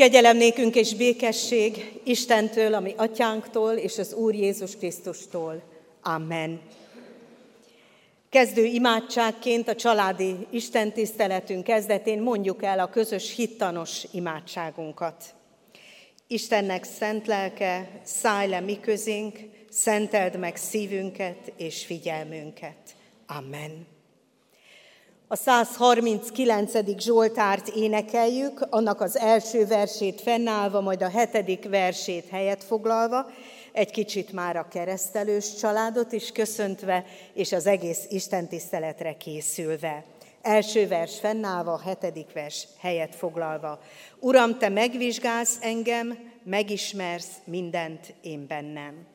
Kegyelem és békesség Istentől, ami atyánktól és az Úr Jézus Krisztustól. Amen. Kezdő imádságként a családi istentiszteletünk kezdetén mondjuk el a közös hittanos imádságunkat. Istennek szent lelke, szállj le mi közénk, szenteld meg szívünket és figyelmünket. Amen. A 139. Zsoltárt énekeljük, annak az első versét fennállva, majd a hetedik versét helyet foglalva, egy kicsit már a keresztelős családot is köszöntve, és az egész istentiszteletre készülve. Első vers fennállva, hetedik vers helyet foglalva. Uram, te megvizsgálsz engem, megismersz mindent én bennem.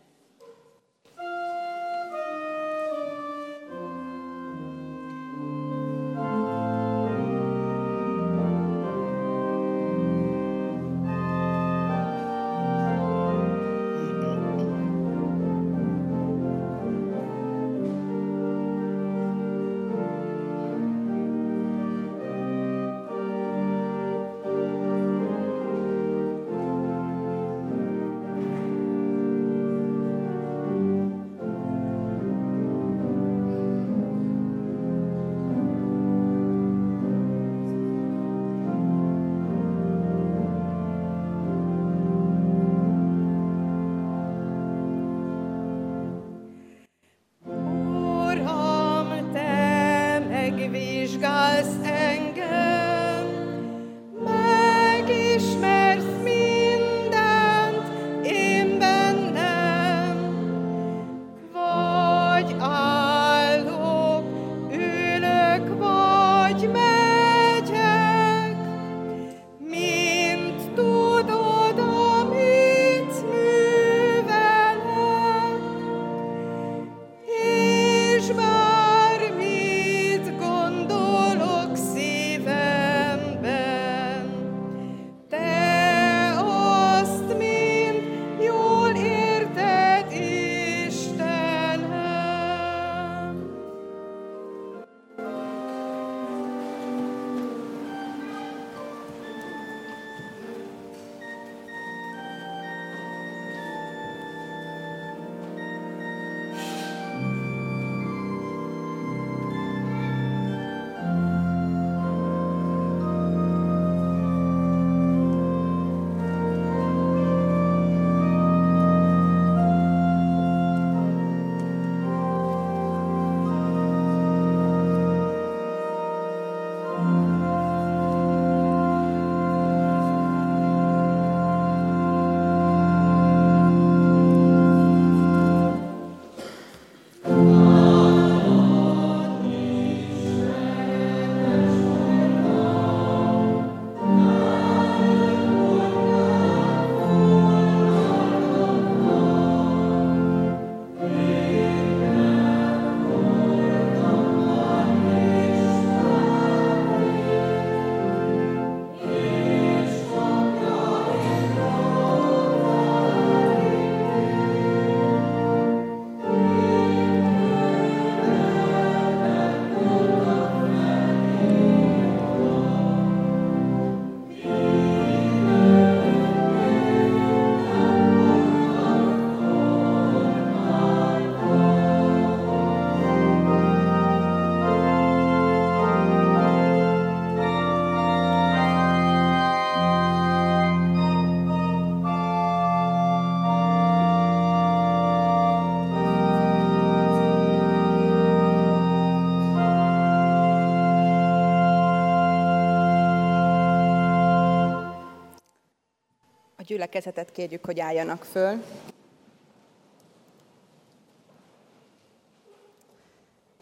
Gyülekezetet kérjük, hogy álljanak föl.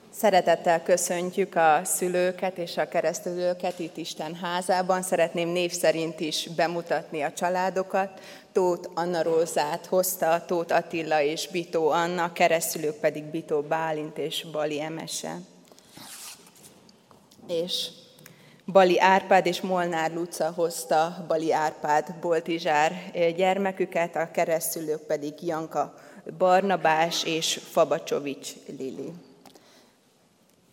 Szeretettel köszöntjük a szülőket és a keresztülőket itt Isten házában. Szeretném név szerint is bemutatni a családokat. Tóth Anna Rózát hozta, Tóth Attila és Bitó Anna, keresztülők pedig Bitó Bálint és Bali Emese. És Bali Árpád és Molnár Luca hozta Bali Árpád Boltizsár gyermeküket, a keresztülők pedig Janka Barnabás és Fabacsovics Lili.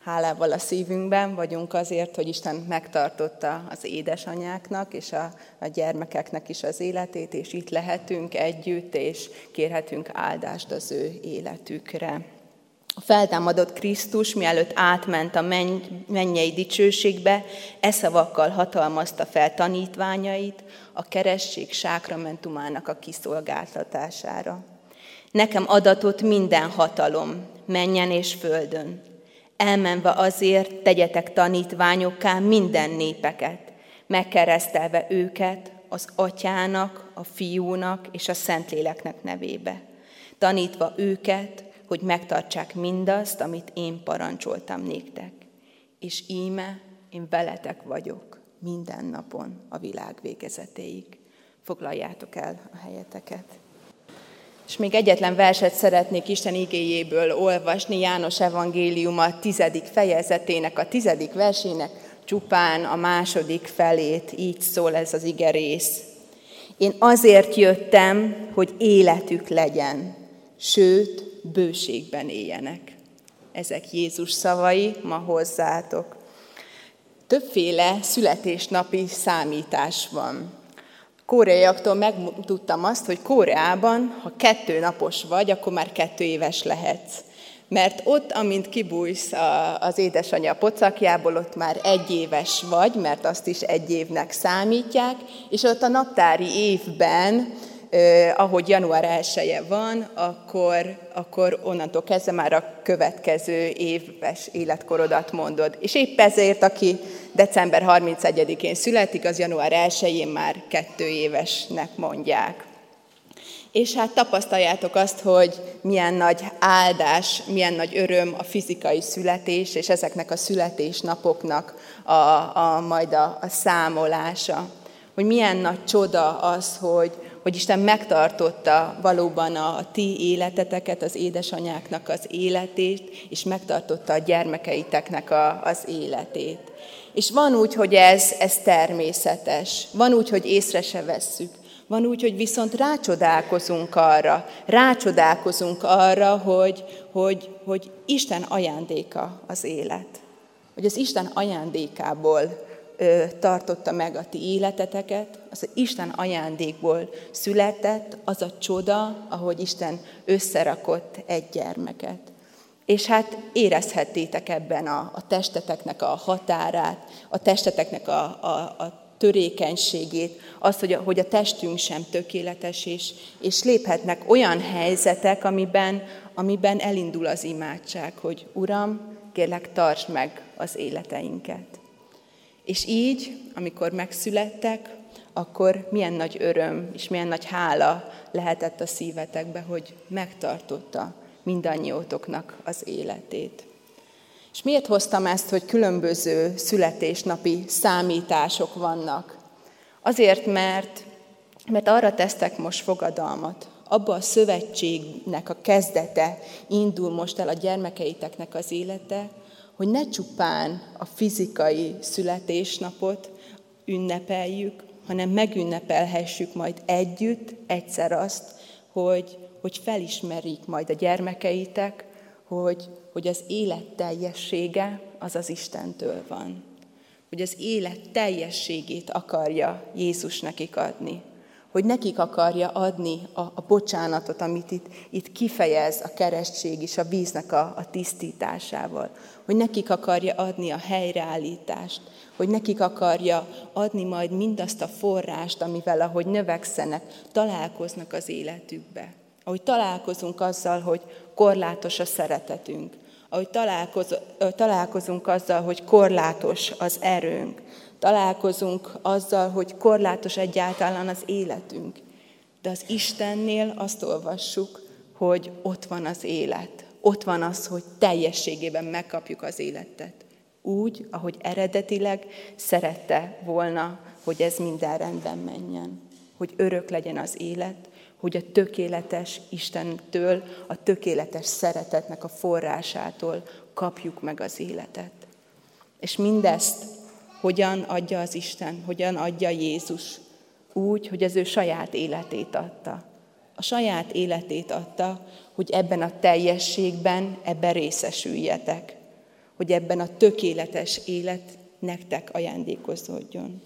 hálával a szívünkben vagyunk azért, hogy Isten megtartotta az édesanyáknak és a, a gyermekeknek is az életét, és itt lehetünk együtt, és kérhetünk áldást az ő életükre. A feltámadott Krisztus, mielőtt átment a mennyei dicsőségbe, e szavakkal hatalmazta fel tanítványait a keresség sákramentumának a kiszolgáltatására. Nekem adatot minden hatalom, menjen és földön. Elmenve azért tegyetek tanítványokká minden népeket, megkeresztelve őket az atyának, a fiúnak és a szentléleknek nevébe, tanítva őket, hogy megtartsák mindazt, amit én parancsoltam néktek. És íme, én veletek vagyok minden napon a világ végezetéig. Foglaljátok el a helyeteket. És még egyetlen verset szeretnék Isten igéjéből olvasni, János evangéliuma tizedik fejezetének, a tizedik versének, csupán a második felét, így szól ez az ige rész. Én azért jöttem, hogy életük legyen, sőt, bőségben éljenek. Ezek Jézus szavai ma hozzátok. Többféle születésnapi számítás van. Koreaiaktól megtudtam azt, hogy Koreában, ha kettő napos vagy, akkor már kettő éves lehetsz. Mert ott, amint kibújsz az édesanyja pocakjából, ott már egy éves vagy, mert azt is egy évnek számítják, és ott a naptári évben ahogy január 1 van, akkor, akkor onnantól kezdve már a következő éves életkorodat mondod. És épp ezért, aki december 31-én születik, az január 1-én már kettő évesnek mondják. És hát tapasztaljátok azt, hogy milyen nagy áldás, milyen nagy öröm a fizikai születés, és ezeknek a születésnapoknak a, a, majd a, a számolása. Hogy milyen nagy csoda az, hogy, hogy Isten megtartotta valóban a ti életeteket, az édesanyáknak az életét, és megtartotta a gyermekeiteknek a, az életét. És van úgy, hogy ez, ez természetes. Van úgy, hogy észre se vesszük. Van úgy, hogy viszont rácsodálkozunk arra, rácsodálkozunk arra, hogy, hogy, hogy Isten ajándéka az élet. Hogy az Isten ajándékából tartotta meg a ti életeteket, az Isten ajándékból született az a csoda, ahogy Isten összerakott egy gyermeket. És hát érezhettétek ebben a, a testeteknek a határát, a testeteknek a, a, a törékenységét, azt, hogy a, hogy a testünk sem tökéletes, és, és léphetnek olyan helyzetek, amiben, amiben elindul az imádság, hogy Uram, kérlek, tartsd meg az életeinket. És így, amikor megszülettek, akkor milyen nagy öröm és milyen nagy hála lehetett a szívetekbe, hogy megtartotta mindannyiótoknak az életét. És miért hoztam ezt, hogy különböző születésnapi számítások vannak? Azért, mert, mert arra tesztek most fogadalmat, abba a szövetségnek a kezdete indul most el a gyermekeiteknek az élete, hogy ne csupán a fizikai születésnapot ünnepeljük, hanem megünnepelhessük majd együtt egyszer azt, hogy, hogy felismerik majd a gyermekeitek, hogy, hogy az élet teljessége az az Istentől van. Hogy az élet teljességét akarja Jézus nekik adni hogy nekik akarja adni a, a bocsánatot, amit itt, itt kifejez a keresztség és a víznek a, a tisztításával. Hogy nekik akarja adni a helyreállítást, hogy nekik akarja adni majd mindazt a forrást, amivel, ahogy növekszenek, találkoznak az életükbe. Ahogy találkozunk azzal, hogy korlátos a szeretetünk, ahogy találkozunk azzal, hogy korlátos az erőnk, találkozunk azzal, hogy korlátos egyáltalán az életünk. De az Istennél azt olvassuk, hogy ott van az élet. Ott van az, hogy teljességében megkapjuk az életet. Úgy, ahogy eredetileg szerette volna, hogy ez minden rendben menjen. Hogy örök legyen az élet, hogy a tökéletes Istentől, a tökéletes szeretetnek a forrásától kapjuk meg az életet. És mindezt hogyan adja az Isten, hogyan adja Jézus. Úgy, hogy az ő saját életét adta. A saját életét adta, hogy ebben a teljességben, ebben részesüljetek. hogy ebben a tökéletes élet nektek ajándékozódjon.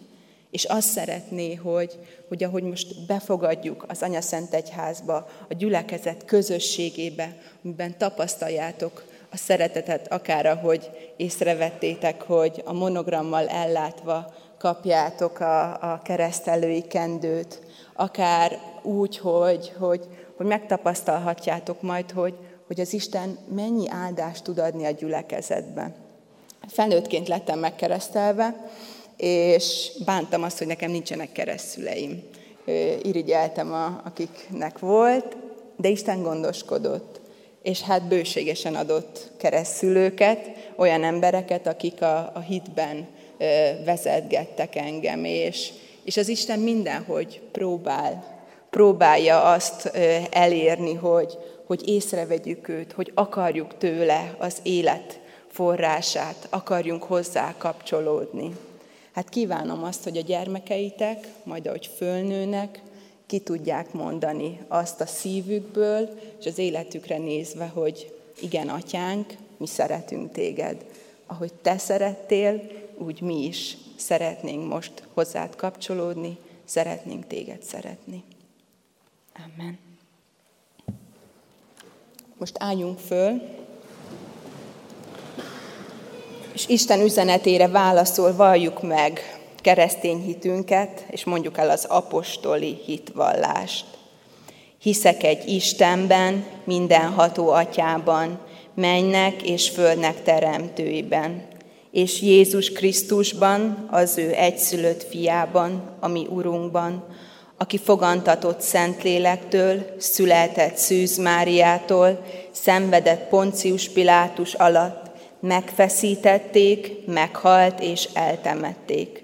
És azt szeretné, hogy, hogy ahogy most befogadjuk az Anya Szent Egyházba, a gyülekezet közösségébe, amiben tapasztaljátok a szeretetet, akár ahogy észrevettétek, hogy a monogrammal ellátva kapjátok a, a keresztelői kendőt, akár úgy, hogy, hogy, hogy megtapasztalhatjátok majd, hogy, hogy az Isten mennyi áldást tud adni a gyülekezetbe. Felnőttként lettem megkeresztelve, és bántam azt, hogy nekem nincsenek keresztüleim. Irigyeltem, a, akiknek volt, de Isten gondoskodott, és hát bőségesen adott keresztülőket, olyan embereket, akik a, a hitben vezetgettek engem, és, és az Isten mindenhogy próbál, próbálja azt elérni, hogy, hogy észrevegyük őt, hogy akarjuk tőle az élet forrását, akarjunk hozzá kapcsolódni. Hát kívánom azt, hogy a gyermekeitek, majd ahogy fölnőnek, ki tudják mondani azt a szívükből, és az életükre nézve, hogy igen, atyánk, mi szeretünk téged. Ahogy te szerettél, úgy mi is szeretnénk most hozzád kapcsolódni, szeretnénk téged szeretni. Amen. Most álljunk föl, és Isten üzenetére válaszol valljuk meg keresztény hitünket, és mondjuk el az apostoli hitvallást. Hiszek egy Istenben, mindenható atyában, mennek és földnek teremtőiben, és Jézus Krisztusban, az ő egyszülött fiában, ami Urunkban, aki fogantatott Szentlélektől, született Szűz Máriától, szenvedett Poncius Pilátus alatt, megfeszítették, meghalt és eltemették.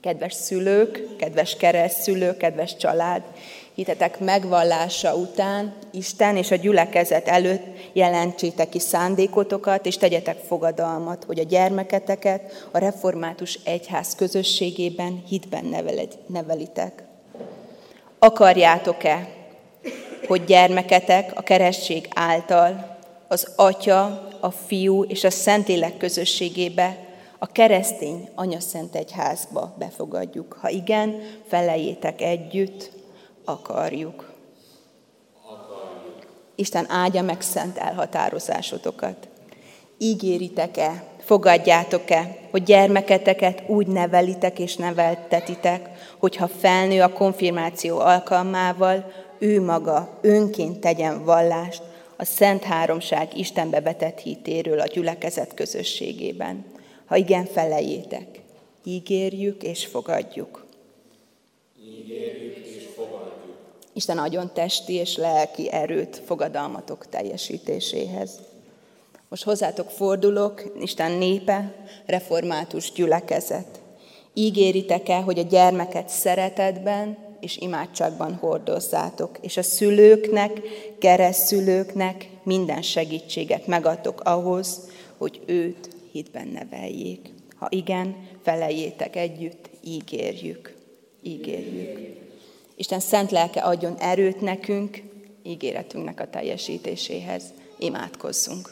Kedves szülők, kedves keresztszülők, kedves család, hitetek megvallása után Isten és a gyülekezet előtt jelentsétek ki szándékotokat, és tegyetek fogadalmat, hogy a gyermeketeket a református egyház közösségében hitben nevelitek. Akarjátok-e, hogy gyermeketek a keresztség által az Atya, a Fiú és a Szentlélek közösségébe, a keresztény Anya Szent Egyházba befogadjuk. Ha igen, felejétek együtt, akarjuk. Isten áldja meg szent elhatározásotokat. Ígéritek-e, fogadjátok-e, hogy gyermeketeket úgy nevelitek és neveltetitek, hogyha felnő a konfirmáció alkalmával, ő maga önként tegyen vallást a Szent Háromság Istenbe vetett hitéről a gyülekezet közösségében. Ha igen, felejétek. Ígérjük és fogadjuk. Ígérjük és fogadjuk. Isten adjon testi és lelki erőt fogadalmatok teljesítéséhez. Most hozzátok fordulok, Isten népe, református gyülekezet. Ígéritek-e, hogy a gyermeket szeretetben, és imádságban hordozzátok, és a szülőknek, keresztszülőknek minden segítséget megadtok ahhoz, hogy őt hitben neveljék. Ha igen, felejétek együtt, ígérjük, ígérjük. Isten szent lelke adjon erőt nekünk, ígéretünknek a teljesítéséhez. Imádkozzunk.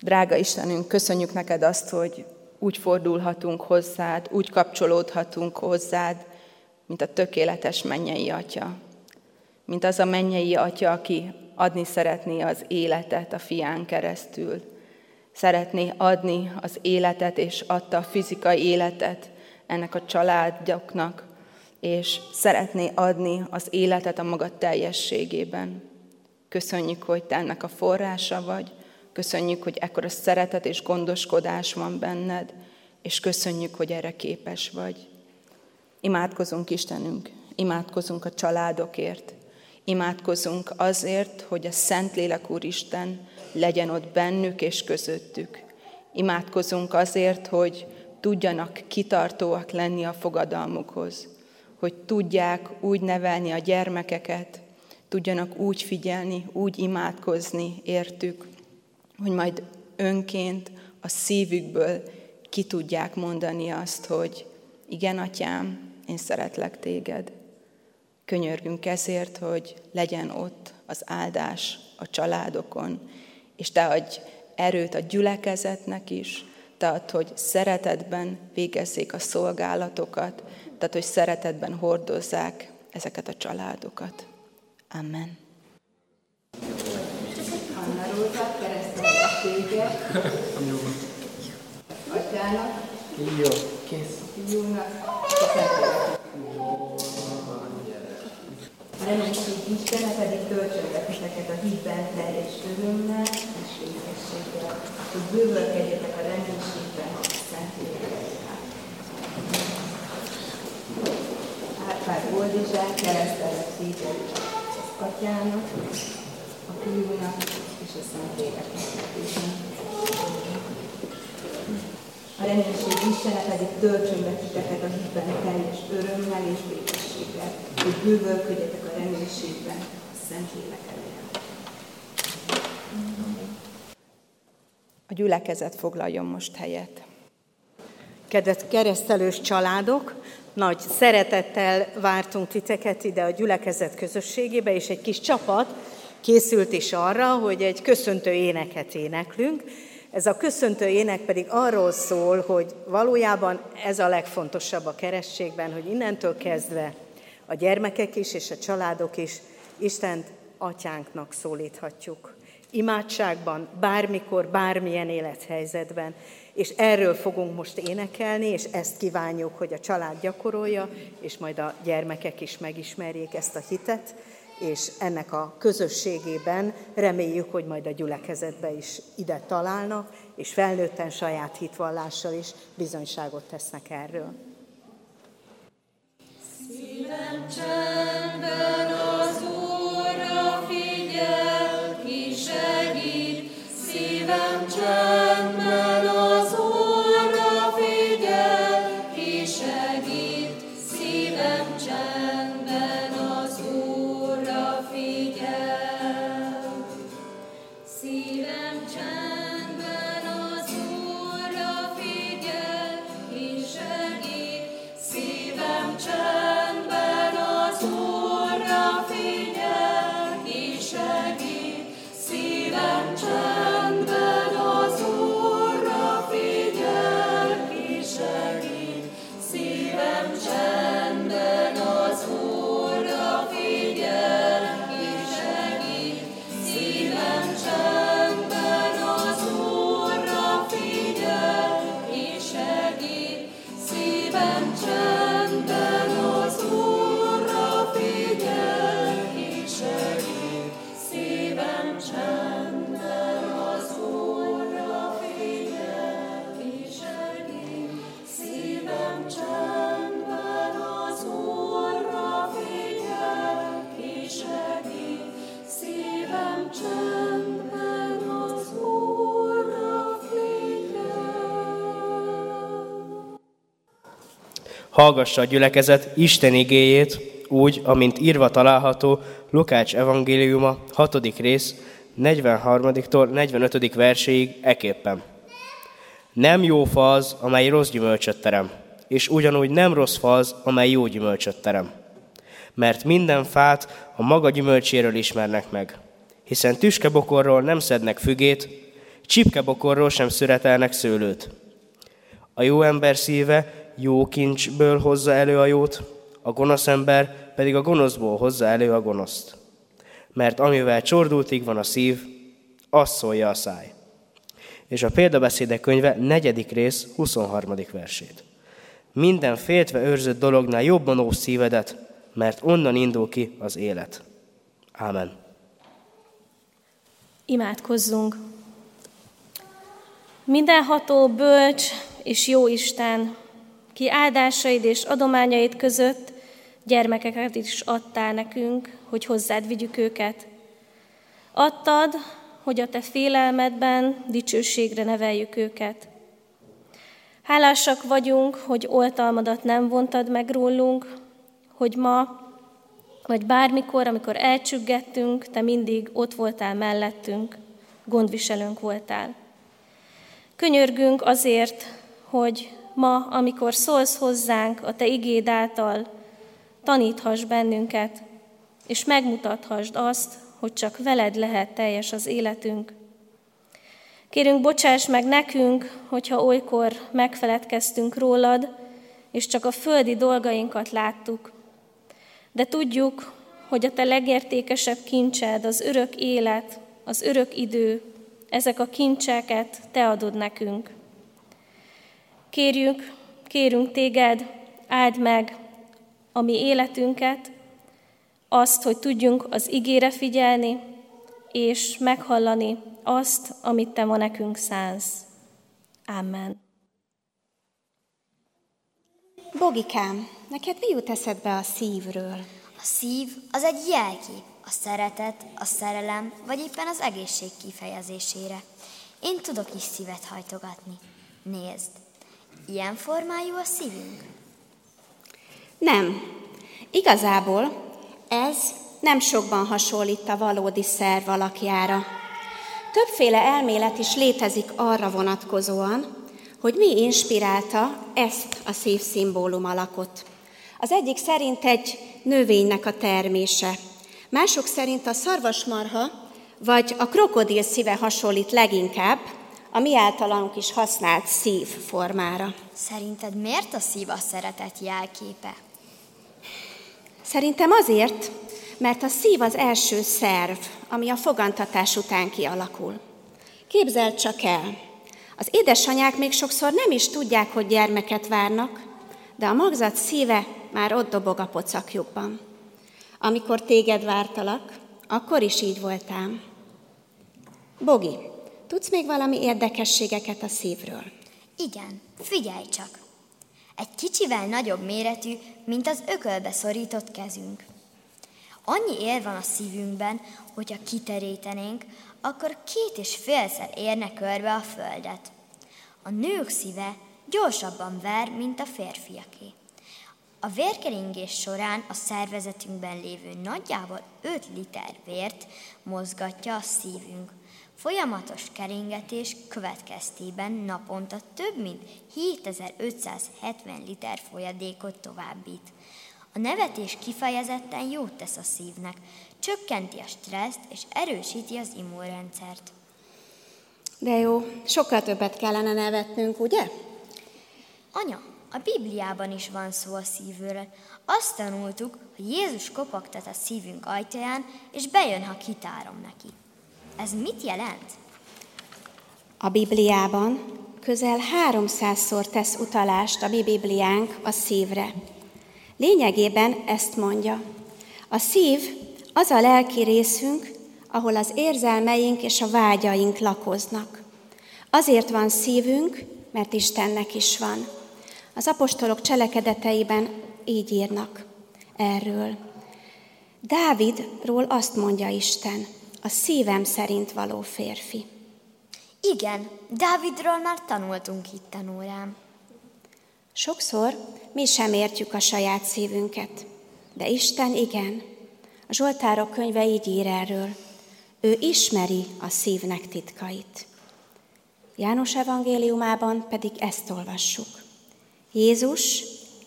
Drága Istenünk, köszönjük neked azt, hogy úgy fordulhatunk hozzád, úgy kapcsolódhatunk hozzád, mint a tökéletes mennyei atya. Mint az a mennyei atya, aki adni szeretné az életet a fián keresztül. Szeretné adni az életet, és adta a fizikai életet ennek a családoknak, és szeretné adni az életet a maga teljességében. Köszönjük, hogy te ennek a forrása vagy, Köszönjük, hogy ekkora szeretet és gondoskodás van benned, és köszönjük, hogy erre képes vagy. Imádkozunk Istenünk, imádkozunk a családokért, Imádkozunk azért, hogy a Szentlélek Úristen legyen ott bennük és közöttük. Imádkozunk azért, hogy tudjanak kitartóak lenni a fogadalmukhoz, hogy tudják úgy nevelni a gyermekeket, tudjanak úgy figyelni, úgy imádkozni értük, hogy majd önként a szívükből ki tudják mondani azt, hogy igen, atyám, én szeretlek téged. Könyörgünk ezért, hogy legyen ott az áldás a családokon, és te adj erőt a gyülekezetnek is, te add, hogy szeretetben végezzék a szolgálatokat, tehát, hogy szeretetben hordozzák ezeket a családokat. Amen. Anna Róza, keresztelessége. Atyának. Jó, kész. Fiúnak. Reménység Istene pedig titeket a hitben teljes örömmel és ékességgel, hogy bővölkedjetek a reménységben a Szent Árpád Boldizsák keresztelek szépen az Atyának, a Fiúnak és a Szent Léleknek. A reménység Istene pedig töltsön be titeket a hitben teljes örömmel és békességgel, hogy bővölködjetek a reménységben a Szent Lélek A gyülekezet foglaljon most helyet. Kedves keresztelős családok, nagy szeretettel vártunk titeket ide a gyülekezet közösségébe, és egy kis csapat készült is arra, hogy egy köszöntő éneket éneklünk, ez a köszöntő ének pedig arról szól, hogy valójában ez a legfontosabb a kerességben, hogy innentől kezdve a gyermekek is és a családok is Istent atyánknak szólíthatjuk. Imádságban, bármikor, bármilyen élethelyzetben. És erről fogunk most énekelni, és ezt kívánjuk, hogy a család gyakorolja, és majd a gyermekek is megismerjék ezt a hitet, és ennek a közösségében reméljük, hogy majd a gyülekezetbe is ide találnak, és felnőtten saját hitvallással is bizonyságot tesznek erről. Szívem csendben az Úrra figyel, Hallgassa a gyülekezet Isten igéjét, úgy, amint írva található Lukács evangéliuma 6. rész 43-tól 45. verséig eképpen. Nem jó fa az, amely rossz gyümölcsöt terem, és ugyanúgy nem rossz fa az, amely jó gyümölcsöt terem. Mert minden fát a maga gyümölcséről ismernek meg. Hiszen tüskebokorról nem szednek fügét, csipkebokorról sem szüretelnek szőlőt. A jó ember szíve jó kincsből hozza elő a jót, a gonosz ember pedig a gonoszból hozza elő a gonoszt. Mert amivel csordultig van a szív, azt szólja a száj. És a példabeszédek könyve negyedik rész 23. versét. Minden féltve őrzött dolognál jobban ó szívedet, mert onnan indul ki az élet. Ámen. Imádkozzunk! Mindenható, bölcs és jó Isten, ki áldásaid és adományaid között gyermekeket is adtál nekünk, hogy hozzád vigyük őket. Adtad, hogy a te félelmedben dicsőségre neveljük őket. Hálásak vagyunk, hogy oltalmadat nem vontad meg rólunk, hogy ma, vagy bármikor, amikor elcsüggettünk, te mindig ott voltál mellettünk, gondviselőnk voltál. Könyörgünk azért, hogy ma, amikor szólsz hozzánk a Te igéd által, taníthass bennünket, és megmutathasd azt, hogy csak veled lehet teljes az életünk. Kérünk, bocsáss meg nekünk, hogyha olykor megfeledkeztünk rólad, és csak a földi dolgainkat láttuk. De tudjuk, hogy a te legértékesebb kincsed, az örök élet, az örök idő, ezek a kincseket te adod nekünk. Kérjük, kérünk téged, áld meg a mi életünket, azt, hogy tudjunk az igére figyelni, és meghallani azt, amit te ma nekünk szánsz. Amen. Bogikám, neked mi jut eszedbe a szívről? A szív az egy jelkép, a szeretet, a szerelem, vagy éppen az egészség kifejezésére. Én tudok is szívet hajtogatni. Nézd, ilyen formájú a szívünk? Nem. Igazából ez nem sokban hasonlít a valódi szerv alakjára. Többféle elmélet is létezik arra vonatkozóan, hogy mi inspirálta ezt a szívszimbólum alakot. Az egyik szerint egy növénynek a termése, mások szerint a szarvasmarha vagy a krokodil szíve hasonlít leginkább a mi általunk is használt szív formára. Szerinted miért a szív a szeretet jelképe? Szerintem azért, mert a szív az első szerv, ami a fogantatás után kialakul. Képzeld csak el, az édesanyák még sokszor nem is tudják, hogy gyermeket várnak, de a magzat szíve már ott dobog a pocakjukban. Amikor téged vártalak, akkor is így voltám. Bogi, tudsz még valami érdekességeket a szívről? Igen, figyelj csak! Egy kicsivel nagyobb méretű, mint az ökölbe szorított kezünk. Annyi ér van a szívünkben, hogyha kiterítenénk, akkor két és félszer érne körbe a földet. A nők szíve gyorsabban ver, mint a férfiaké. A vérkeringés során a szervezetünkben lévő nagyjából 5 liter vért mozgatja a szívünk. Folyamatos keringetés következtében naponta több mint 7570 liter folyadékot továbbít. A nevetés kifejezetten jót tesz a szívnek, csökkenti a stresszt és erősíti az immunrendszert. De jó, sokkal többet kellene nevetnünk, ugye? Anya, a Bibliában is van szó a szívről. Azt tanultuk, hogy Jézus kopogtat a szívünk ajtaján, és bejön, ha kitárom neki. Ez mit jelent? A Bibliában közel 300-szor tesz utalást a mi Bibliánk a szívre. Lényegében ezt mondja. A szív az a lelki részünk, ahol az érzelmeink és a vágyaink lakoznak. Azért van szívünk, mert Istennek is van. Az apostolok cselekedeteiben így írnak erről. Dávidról azt mondja Isten, a szívem szerint való férfi. Igen, Dávidról már tanultunk itt tanórám. Sokszor mi sem értjük a saját szívünket, de Isten igen. A Zsoltárok könyve így ír erről. Ő ismeri a szívnek titkait. János evangéliumában pedig ezt olvassuk. Jézus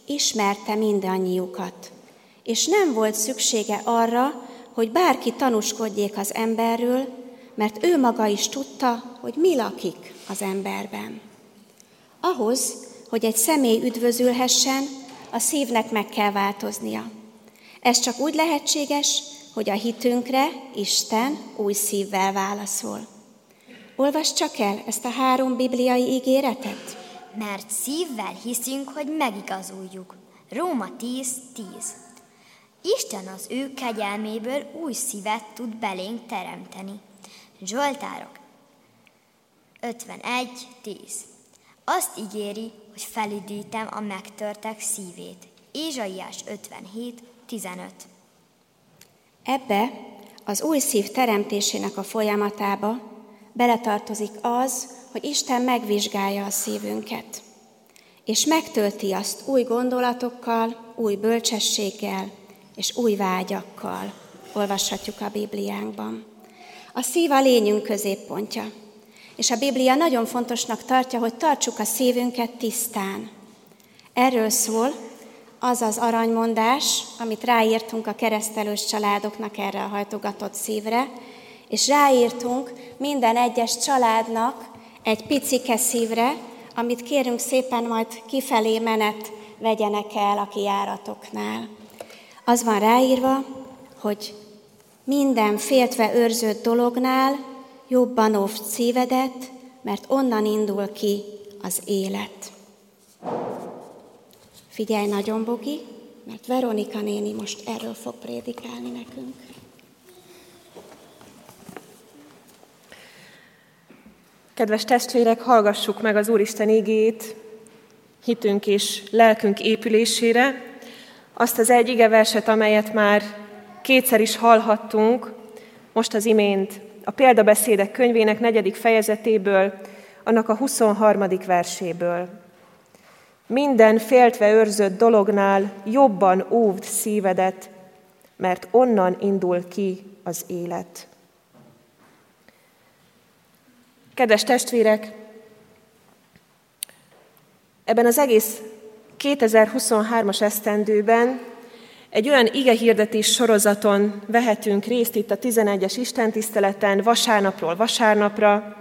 ismerte mindannyiukat, és nem volt szüksége arra, hogy bárki tanúskodjék az emberről, mert ő maga is tudta, hogy mi lakik az emberben. Ahhoz, hogy egy személy üdvözülhessen, a szívnek meg kell változnia. Ez csak úgy lehetséges, hogy a hitünkre Isten új szívvel válaszol. Olvasd csak el ezt a három bibliai ígéretet. Mert szívvel hiszünk, hogy megigazuljuk. Róma 10.10 10. Isten az ő kegyelméből új szívet tud belénk teremteni. Zsoltárok 51.10 Azt ígéri, hogy felüdítem a megtörtek szívét, Ézsaiás 57, 15. Ebbe az új szív teremtésének a folyamatába beletartozik az, hogy Isten megvizsgálja a szívünket, és megtölti azt új gondolatokkal, új bölcsességgel és új vágyakkal, olvashatjuk a Bibliánkban. A szív a lényünk középpontja, és a Biblia nagyon fontosnak tartja, hogy tartsuk a szívünket tisztán. Erről szól az az aranymondás, amit ráírtunk a keresztelős családoknak erre a hajtogatott szívre, és ráírtunk minden egyes családnak egy picike szívre, amit kérünk szépen majd kifelé menet vegyenek el a kiáratoknál. Az van ráírva, hogy minden féltve őrzött dolognál jobban óvd szívedet, mert onnan indul ki az élet. Figyelj nagyon, Bogi, mert Veronika néni most erről fog prédikálni nekünk. Kedves testvérek, hallgassuk meg az Úristen igét, hitünk és lelkünk épülésére, azt az egy igeverset, amelyet már kétszer is hallhattunk, most az imént, a példabeszédek könyvének negyedik fejezetéből, annak a 23. verséből. Minden féltve őrzött dolognál jobban óvd szívedet, mert onnan indul ki az élet. Kedves testvérek, ebben az egész 2023-as esztendőben egy olyan igehirdetés sorozaton vehetünk részt itt a 11-es istentiszteleten vasárnapról vasárnapra,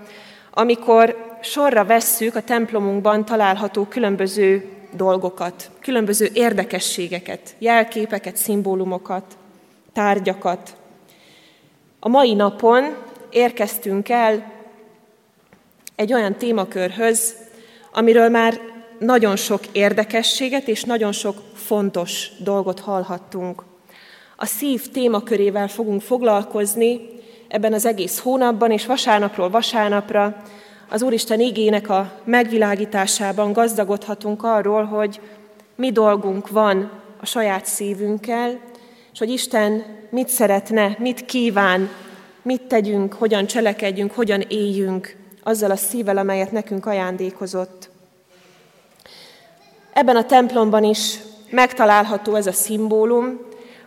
amikor sorra vesszük a templomunkban található különböző dolgokat, különböző érdekességeket, jelképeket, szimbólumokat, tárgyakat. A mai napon érkeztünk el egy olyan témakörhöz, amiről már nagyon sok érdekességet és nagyon sok fontos dolgot hallhattunk. A szív témakörével fogunk foglalkozni ebben az egész hónapban, és vasárnapról vasárnapra az Úristen igének a megvilágításában gazdagodhatunk arról, hogy mi dolgunk van a saját szívünkkel, és hogy Isten mit szeretne, mit kíván, mit tegyünk, hogyan cselekedjünk, hogyan éljünk azzal a szívvel, amelyet nekünk ajándékozott. Ebben a templomban is megtalálható ez a szimbólum,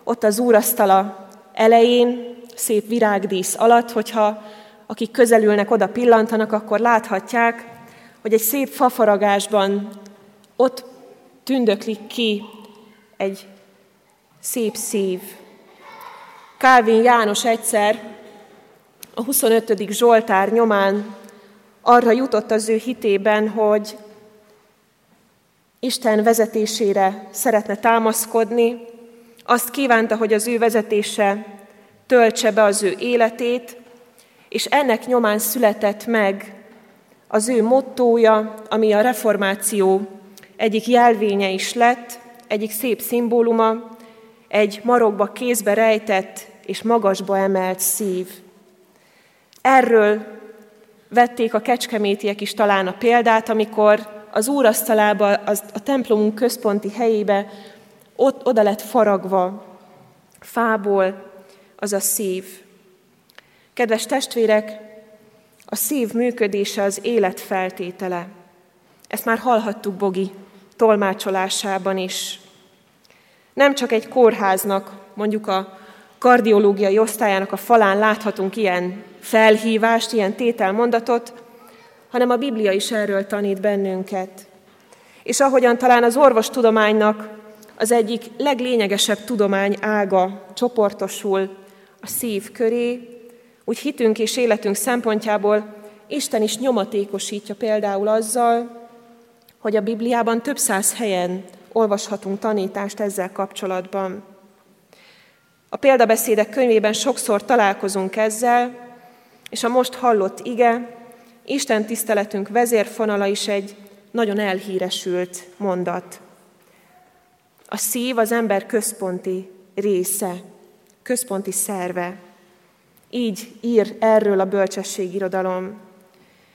ott az úrasztala elején, szép virágdísz alatt, hogyha akik közelülnek, oda pillantanak, akkor láthatják, hogy egy szép fafaragásban ott tündöklik ki egy szép szív. Kálvin János egyszer a 25. Zsoltár nyomán arra jutott az ő hitében, hogy Isten vezetésére szeretne támaszkodni, azt kívánta, hogy az ő vezetése töltse be az ő életét, és ennek nyomán született meg az ő mottója, ami a reformáció egyik jelvénye is lett, egyik szép szimbóluma, egy marokba kézbe rejtett és magasba emelt szív. Erről vették a kecskemétiek is talán a példát, amikor az úrasztalába, az, a templomunk központi helyébe ott, oda lett faragva fából az a szív. Kedves testvérek, a szív működése az élet feltétele. Ezt már hallhattuk Bogi tolmácsolásában is. Nem csak egy kórháznak, mondjuk a kardiológiai osztályának a falán láthatunk ilyen felhívást, ilyen tételmondatot, hanem a Biblia is erről tanít bennünket. És ahogyan talán az orvostudománynak az egyik leglényegesebb tudomány ága csoportosul a szív köré, úgy hitünk és életünk szempontjából Isten is nyomatékosítja például azzal, hogy a Bibliában több száz helyen olvashatunk tanítást ezzel kapcsolatban. A példabeszédek könyvében sokszor találkozunk ezzel, és a most hallott ige, Isten tiszteletünk vezérfonala is egy nagyon elhíresült mondat. A szív az ember központi része, központi szerve. Így ír erről a bölcsességirodalom.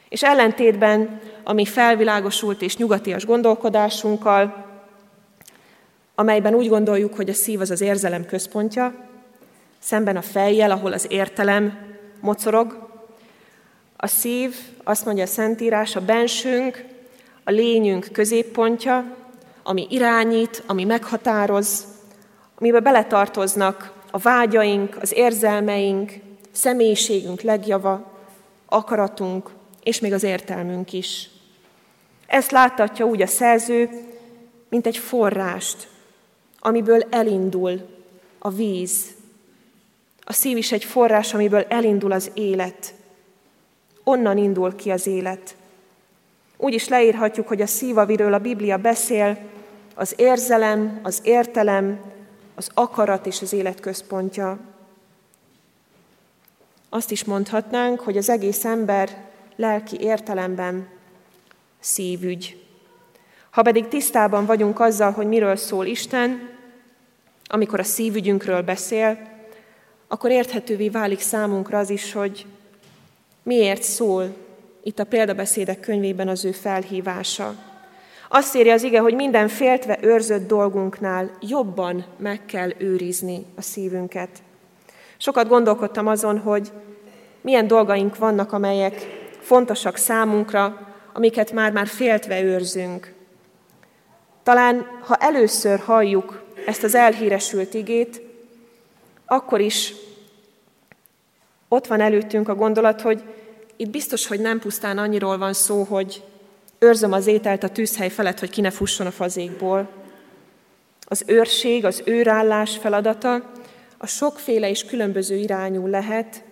És ellentétben a mi felvilágosult és nyugatias gondolkodásunkkal, amelyben úgy gondoljuk, hogy a szív az az érzelem központja, szemben a fejjel, ahol az értelem mocorog. A szív, azt mondja a Szentírás, a bensőnk, a lényünk középpontja, ami irányít, ami meghatároz, amiben beletartoznak a vágyaink, az érzelmeink, személyiségünk legjava, akaratunk, és még az értelmünk is. Ezt láttatja úgy a szerző, mint egy forrást, amiből elindul a víz. A szív is egy forrás, amiből elindul az élet. Onnan indul ki az élet. Úgy is leírhatjuk, hogy a szív, amiről a Biblia beszél, az érzelem, az értelem, az akarat és az élet központja. Azt is mondhatnánk, hogy az egész ember lelki értelemben szívügy. Ha pedig tisztában vagyunk azzal, hogy miről szól Isten, amikor a szívügyünkről beszél, akkor érthetővé válik számunkra az is, hogy miért szól itt a példabeszédek könyvében az ő felhívása. Azt írja az ige, hogy minden féltve őrzött dolgunknál jobban meg kell őrizni a szívünket. Sokat gondolkodtam azon, hogy milyen dolgaink vannak, amelyek fontosak számunkra, amiket már-már féltve őrzünk. Talán, ha először halljuk ezt az elhíresült igét, akkor is ott van előttünk a gondolat, hogy itt biztos, hogy nem pusztán annyiról van szó, hogy őrzöm az ételt a tűzhely felett, hogy ki ne fusson a fazékból. Az őrség, az őrállás feladata a sokféle és különböző irányú lehet,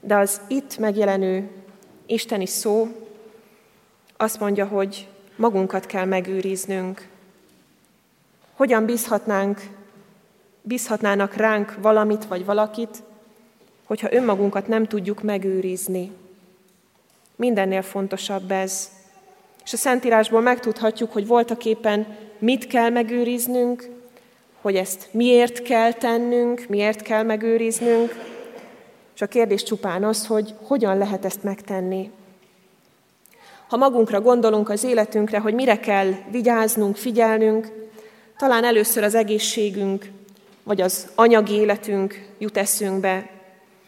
de az itt megjelenő isteni szó azt mondja, hogy magunkat kell megőriznünk. Hogyan bízhatnánk, bízhatnának ránk valamit vagy valakit, hogyha önmagunkat nem tudjuk megőrizni. Mindennél fontosabb ez. És a Szentírásból megtudhatjuk, hogy voltak éppen mit kell megőriznünk, hogy ezt miért kell tennünk, miért kell megőriznünk, és a kérdés csupán az, hogy hogyan lehet ezt megtenni. Ha magunkra gondolunk az életünkre, hogy mire kell vigyáznunk, figyelnünk, talán először az egészségünk, vagy az anyagi életünk jut eszünkbe,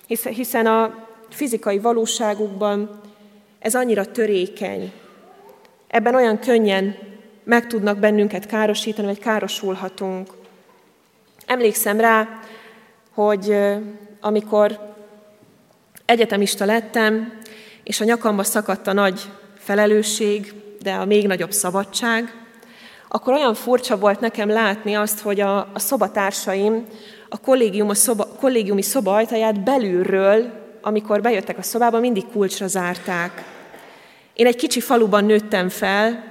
hiszen a fizikai valóságukban ez annyira törékeny. Ebben olyan könnyen meg tudnak bennünket károsítani, vagy károsulhatunk. Emlékszem rá, hogy amikor egyetemista lettem, és a nyakamba szakadt a nagy felelősség, de a még nagyobb szabadság, akkor olyan furcsa volt nekem látni azt, hogy a, a szobatársaim a, kollégium, a szoba, kollégiumi szoba ajtaját belülről, amikor bejöttek a szobába, mindig kulcsra zárták. Én egy kicsi faluban nőttem fel,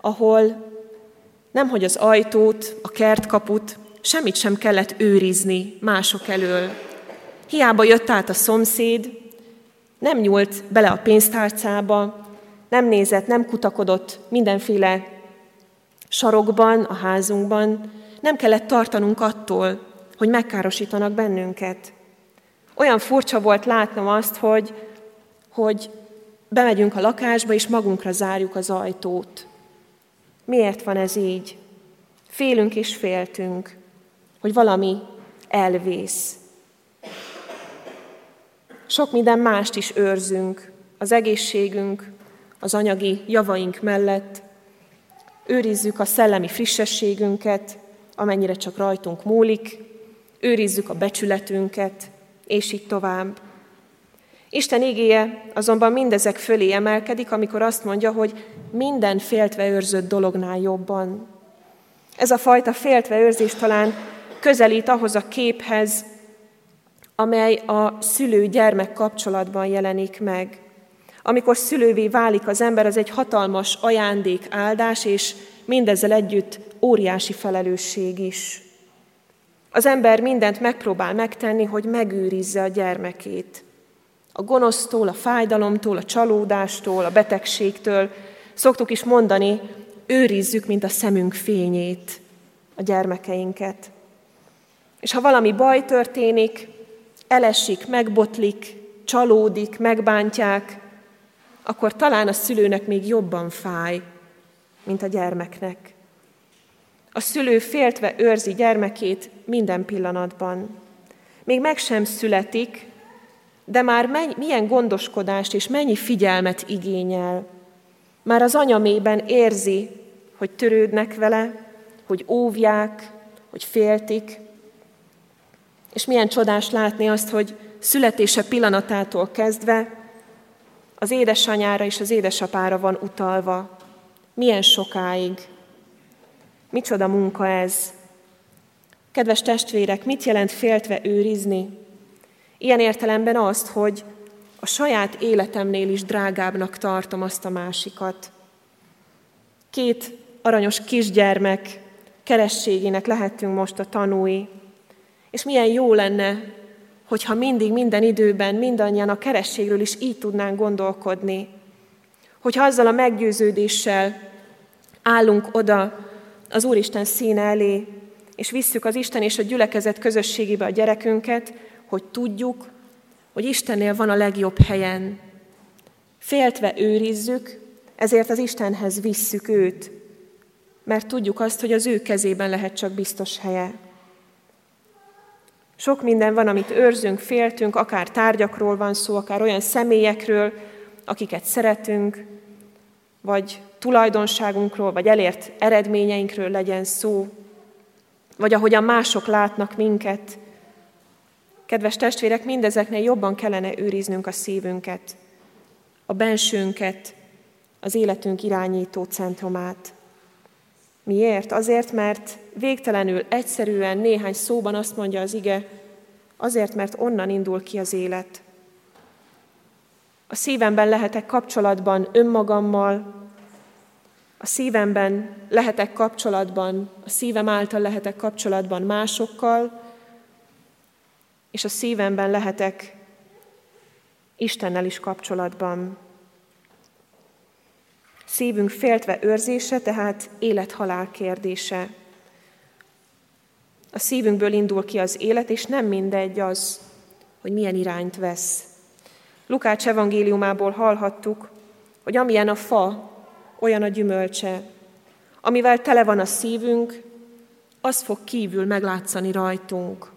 ahol nemhogy az ajtót, a kertkaput, semmit sem kellett őrizni mások elől. Hiába jött át a szomszéd, nem nyúlt bele a pénztárcába, nem nézett, nem kutakodott mindenféle sarokban, a házunkban, nem kellett tartanunk attól, hogy megkárosítanak bennünket. Olyan furcsa volt látnom azt, hogy, hogy bemegyünk a lakásba, és magunkra zárjuk az ajtót. Miért van ez így? Félünk és féltünk, hogy valami elvész. Sok minden mást is őrzünk, az egészségünk, az anyagi javaink mellett, őrizzük a szellemi frissességünket, amennyire csak rajtunk múlik, őrizzük a becsületünket, és így tovább. Isten igéje azonban mindezek fölé emelkedik, amikor azt mondja, hogy minden féltve őrzött dolognál jobban. Ez a fajta féltve őrzés talán közelít ahhoz a képhez, amely a szülő-gyermek kapcsolatban jelenik meg. Amikor szülővé válik az ember, az egy hatalmas ajándék, áldás, és mindezzel együtt óriási felelősség is. Az ember mindent megpróbál megtenni, hogy megőrizze a gyermekét. A gonosztól, a fájdalomtól, a csalódástól, a betegségtől. Szoktuk is mondani, őrizzük, mint a szemünk fényét a gyermekeinket. És ha valami baj történik, elesik, megbotlik, csalódik, megbántják, akkor talán a szülőnek még jobban fáj, mint a gyermeknek. A szülő féltve őrzi gyermekét minden pillanatban. Még meg sem születik, de már mennyi, milyen gondoskodást és mennyi figyelmet igényel. Már az anyamében érzi, hogy törődnek vele, hogy óvják, hogy féltik. És milyen csodás látni azt, hogy születése pillanatától kezdve az édesanyára és az édesapára van utalva. Milyen sokáig. Micsoda munka ez. Kedves testvérek, mit jelent féltve őrizni? Ilyen értelemben azt, hogy a saját életemnél is drágábbnak tartom azt a másikat. Két aranyos kisgyermek kerességének lehetünk most a tanúi. És milyen jó lenne, hogyha mindig, minden időben, mindannyian a kerességről is így tudnánk gondolkodni. Hogyha azzal a meggyőződéssel állunk oda az Úristen színe elé, és visszük az Isten és a gyülekezet közösségébe a gyerekünket, hogy tudjuk, hogy Istennél van a legjobb helyen. Féltve őrizzük, ezért az Istenhez visszük őt, mert tudjuk azt, hogy az ő kezében lehet csak biztos helye. Sok minden van, amit őrzünk, féltünk, akár tárgyakról van szó, akár olyan személyekről, akiket szeretünk, vagy tulajdonságunkról, vagy elért eredményeinkről legyen szó, vagy ahogyan mások látnak minket. Kedves testvérek, mindezeknél jobban kellene őriznünk a szívünket, a bensőnket, az életünk irányító centrumát. Miért? Azért, mert végtelenül egyszerűen néhány szóban azt mondja az ige, azért, mert onnan indul ki az élet. A szívemben lehetek kapcsolatban önmagammal, a szívemben lehetek kapcsolatban, a szívem által lehetek kapcsolatban másokkal, és a szívemben lehetek Istennel is kapcsolatban. Szívünk féltve őrzése, tehát élet-halál kérdése. A szívünkből indul ki az élet, és nem mindegy az, hogy milyen irányt vesz. Lukács evangéliumából hallhattuk, hogy amilyen a fa, olyan a gyümölcse. Amivel tele van a szívünk, az fog kívül meglátszani rajtunk.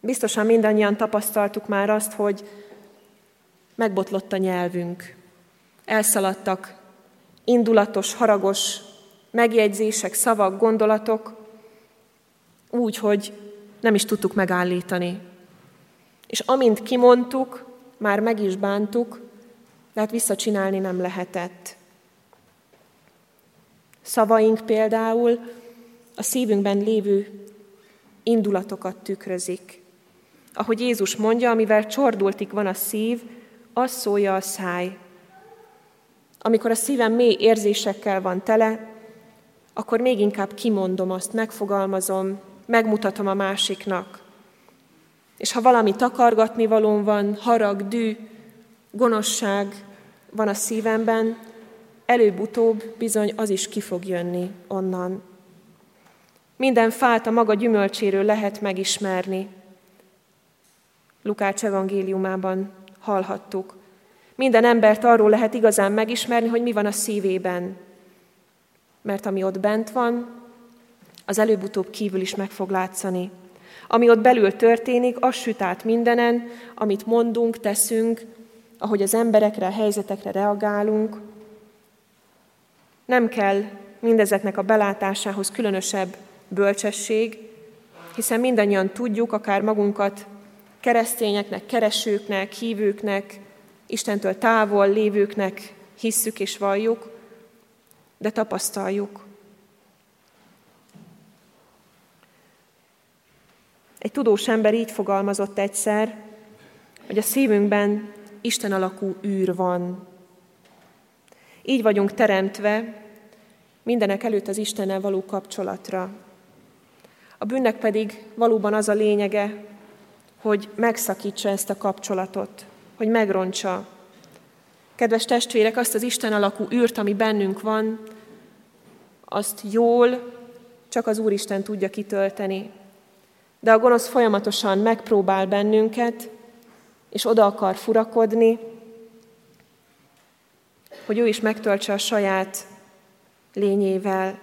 Biztosan mindannyian tapasztaltuk már azt, hogy megbotlott a nyelvünk. Elszaladtak indulatos, haragos megjegyzések, szavak, gondolatok, úgy, hogy nem is tudtuk megállítani. És amint kimondtuk, már meg is bántuk, de hát visszacsinálni nem lehetett. Szavaink például a szívünkben lévő indulatokat tükrözik. Ahogy Jézus mondja, amivel csordultik van a szív, az szólja a száj. Amikor a szívem mély érzésekkel van tele, akkor még inkább kimondom azt, megfogalmazom, megmutatom a másiknak. És ha valami takargatni valóm van, harag, dű, gonoszság van a szívemben, előbb-utóbb bizony az is ki fog jönni onnan. Minden fát a maga gyümölcséről lehet megismerni. Lukács evangéliumában hallhattuk. Minden embert arról lehet igazán megismerni, hogy mi van a szívében. Mert ami ott bent van, az előbb-utóbb kívül is meg fog látszani. Ami ott belül történik, az süt át mindenen, amit mondunk, teszünk, ahogy az emberekre, a helyzetekre reagálunk. Nem kell mindezeknek a belátásához különösebb bölcsesség, hiszen mindannyian tudjuk, akár magunkat keresztényeknek, keresőknek, hívőknek, Istentől távol lévőknek hisszük és valljuk, de tapasztaljuk. Egy tudós ember így fogalmazott egyszer, hogy a szívünkben Isten alakú űr van. Így vagyunk teremtve mindenek előtt az Istennel való kapcsolatra. A bűnnek pedig valóban az a lényege, hogy megszakítsa ezt a kapcsolatot, hogy megrontsa. Kedves testvérek, azt az Isten alakú űrt, ami bennünk van, azt jól csak az Úristen tudja kitölteni. De a gonosz folyamatosan megpróbál bennünket, és oda akar furakodni, hogy ő is megtöltse a saját lényével.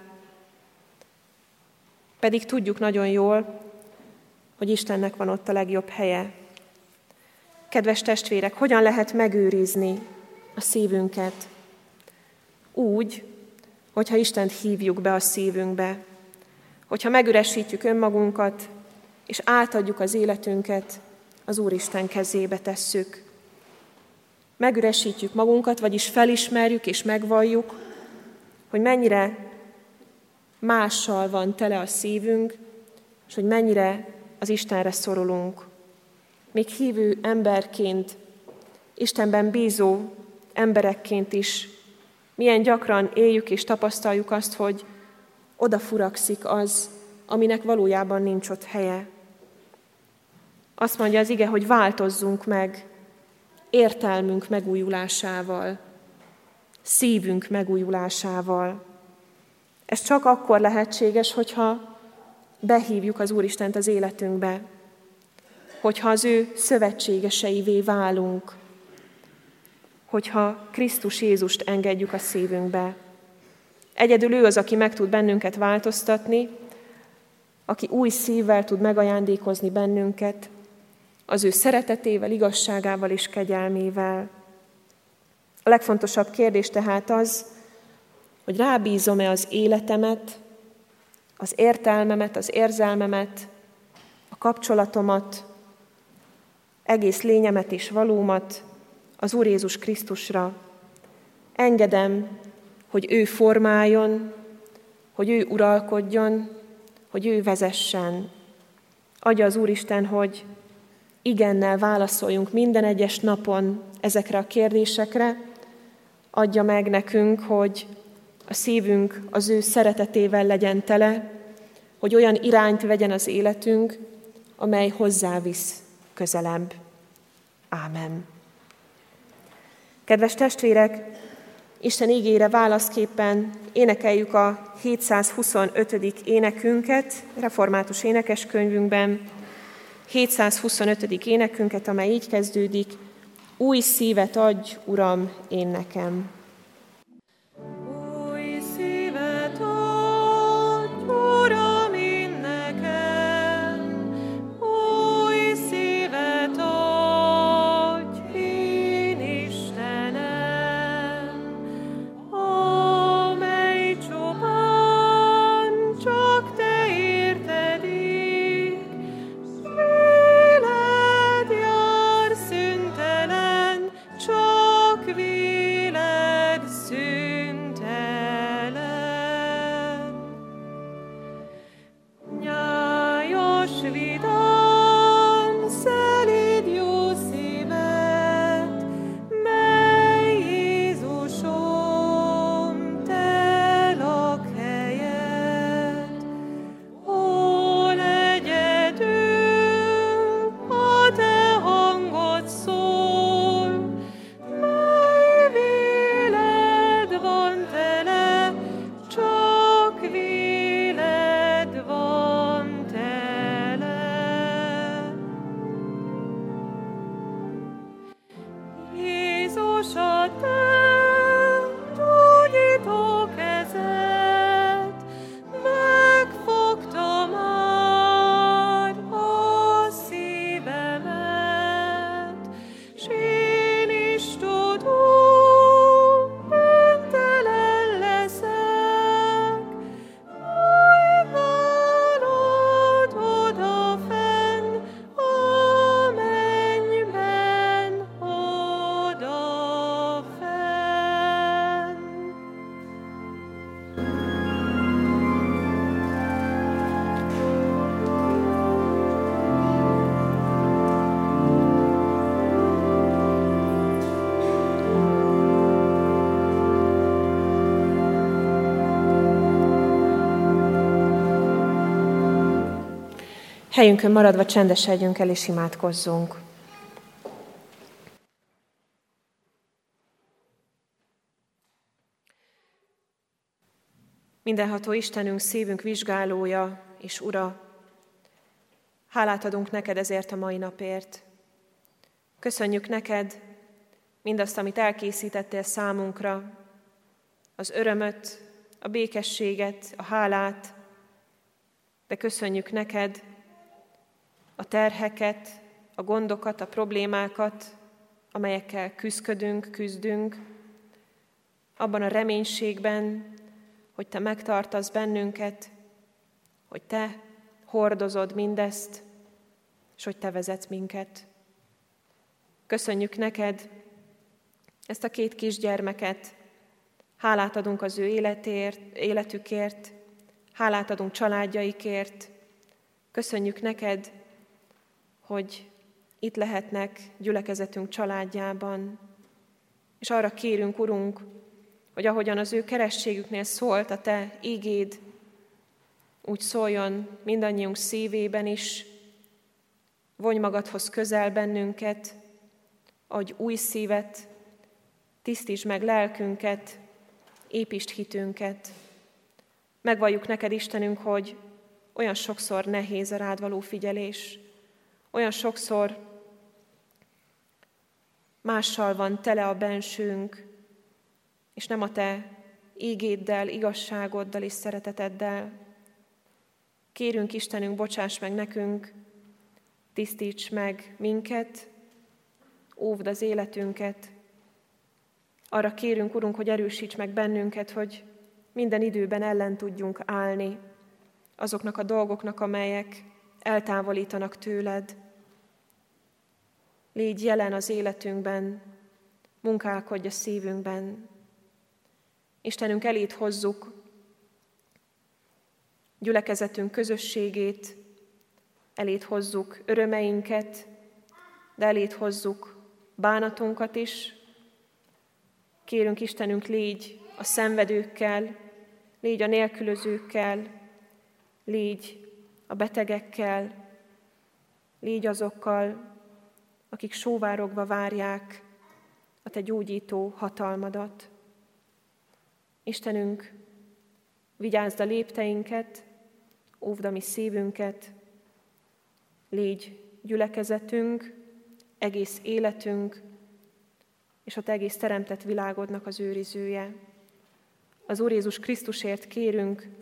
Pedig tudjuk nagyon jól, hogy Istennek van ott a legjobb helye. Kedves testvérek, hogyan lehet megőrizni a szívünket? Úgy, hogyha Istent hívjuk be a szívünkbe, hogyha megüresítjük önmagunkat, és átadjuk az életünket, az Úristen kezébe tesszük. Megüresítjük magunkat, vagyis felismerjük és megvalljuk, hogy mennyire mással van tele a szívünk, és hogy mennyire az Istenre szorulunk. Még hívő emberként, Istenben bízó emberekként is milyen gyakran éljük és tapasztaljuk azt, hogy odafurakszik az, aminek valójában nincs ott helye. Azt mondja az ige, hogy változzunk meg értelmünk megújulásával, szívünk megújulásával. Ez csak akkor lehetséges, hogyha behívjuk az Úristent az életünkbe, hogyha az ő szövetségeseivé válunk, hogyha Krisztus Jézust engedjük a szívünkbe. Egyedül ő az, aki meg tud bennünket változtatni, aki új szívvel tud megajándékozni bennünket, az ő szeretetével, igazságával és kegyelmével. A legfontosabb kérdés tehát az, hogy rábízom-e az életemet, az értelmemet, az érzelmemet, a kapcsolatomat, egész lényemet és valómat az Úr Jézus Krisztusra. Engedem, hogy ő formáljon, hogy ő uralkodjon, hogy ő vezessen. Adja az Úristen, hogy igennel válaszoljunk minden egyes napon ezekre a kérdésekre, adja meg nekünk, hogy a szívünk az ő szeretetével legyen tele, hogy olyan irányt vegyen az életünk, amely hozzávisz közelebb. Ámen. Kedves testvérek, Isten ígére válaszképpen énekeljük a 725. énekünket, református énekeskönyvünkben, 725. énekünket, amely így kezdődik, Új szívet adj, Uram, én nekem. Helyünkön maradva csendesedjünk el és imádkozzunk. Mindenható Istenünk, szívünk vizsgálója és Ura, hálát adunk neked ezért a mai napért. Köszönjük neked mindazt, amit elkészítettél számunkra, az örömöt, a békességet, a hálát, de köszönjük neked a terheket, a gondokat, a problémákat, amelyekkel küzdködünk, küzdünk, abban a reménységben, hogy Te megtartasz bennünket, hogy Te hordozod mindezt, és hogy Te vezetsz minket. Köszönjük neked ezt a két kisgyermeket, hálát adunk az ő életért, életükért, hálát adunk családjaikért. Köszönjük neked, hogy itt lehetnek gyülekezetünk családjában, és arra kérünk, Urunk, hogy ahogyan az ő kerességüknél szólt a Te ígéd, úgy szóljon mindannyiunk szívében is, vonj magadhoz közel bennünket, adj új szívet, tisztíts meg lelkünket, építsd hitünket. Megvalljuk neked, Istenünk, hogy olyan sokszor nehéz a rád való figyelés, olyan sokszor mással van tele a bensőnk, és nem a te ígéddel, igazságoddal és szereteteddel. Kérünk Istenünk, bocsáss meg nekünk, tisztíts meg minket, óvd az életünket. Arra kérünk, Urunk, hogy erősíts meg bennünket, hogy minden időben ellen tudjunk állni azoknak a dolgoknak, amelyek eltávolítanak tőled. Légy jelen az életünkben, munkálkodj a szívünkben. Istenünk, elét hozzuk gyülekezetünk közösségét, elét hozzuk örömeinket, de elét hozzuk bánatunkat is. Kérünk Istenünk, légy a szenvedőkkel, légy a nélkülözőkkel, légy a betegekkel, légy azokkal, akik sóvárogva várják a Te gyógyító hatalmadat. Istenünk, vigyázd a lépteinket, óvd a mi szívünket, légy gyülekezetünk, egész életünk, és a te egész teremtett világodnak az őrizője. Az Úr Jézus Krisztusért kérünk,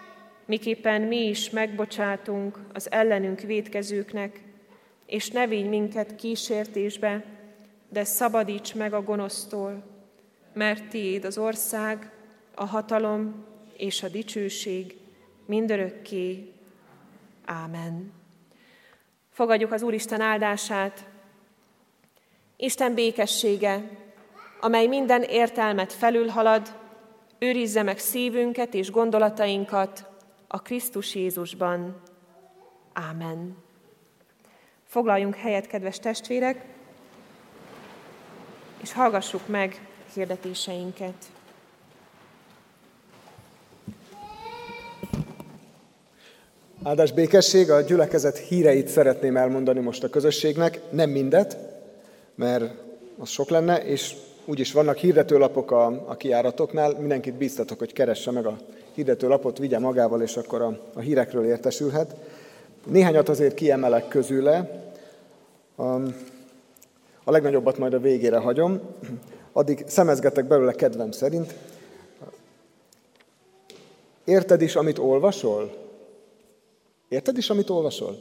miképpen mi is megbocsátunk az ellenünk védkezőknek, és ne vigy minket kísértésbe, de szabadíts meg a gonosztól, mert tiéd az ország, a hatalom és a dicsőség mindörökké. Ámen. Fogadjuk az Úristen áldását. Isten békessége, amely minden értelmet felülhalad, őrizze meg szívünket és gondolatainkat a Krisztus Jézusban. Ámen. Foglaljunk helyet, kedves testvérek, és hallgassuk meg hirdetéseinket. Áldás békesség, a gyülekezet híreit szeretném elmondani most a közösségnek, nem mindet, mert az sok lenne, és úgyis vannak hirdetőlapok a, a kiáratoknál, mindenkit bíztatok, hogy keresse meg a hirdetőlapot, vigye magával, és akkor a, a hírekről értesülhet. Néhányat azért kiemelek közüle, a, legnagyobbat majd a végére hagyom, addig szemezgetek belőle kedvem szerint. Érted is, amit olvasol? Érted is, amit olvasol?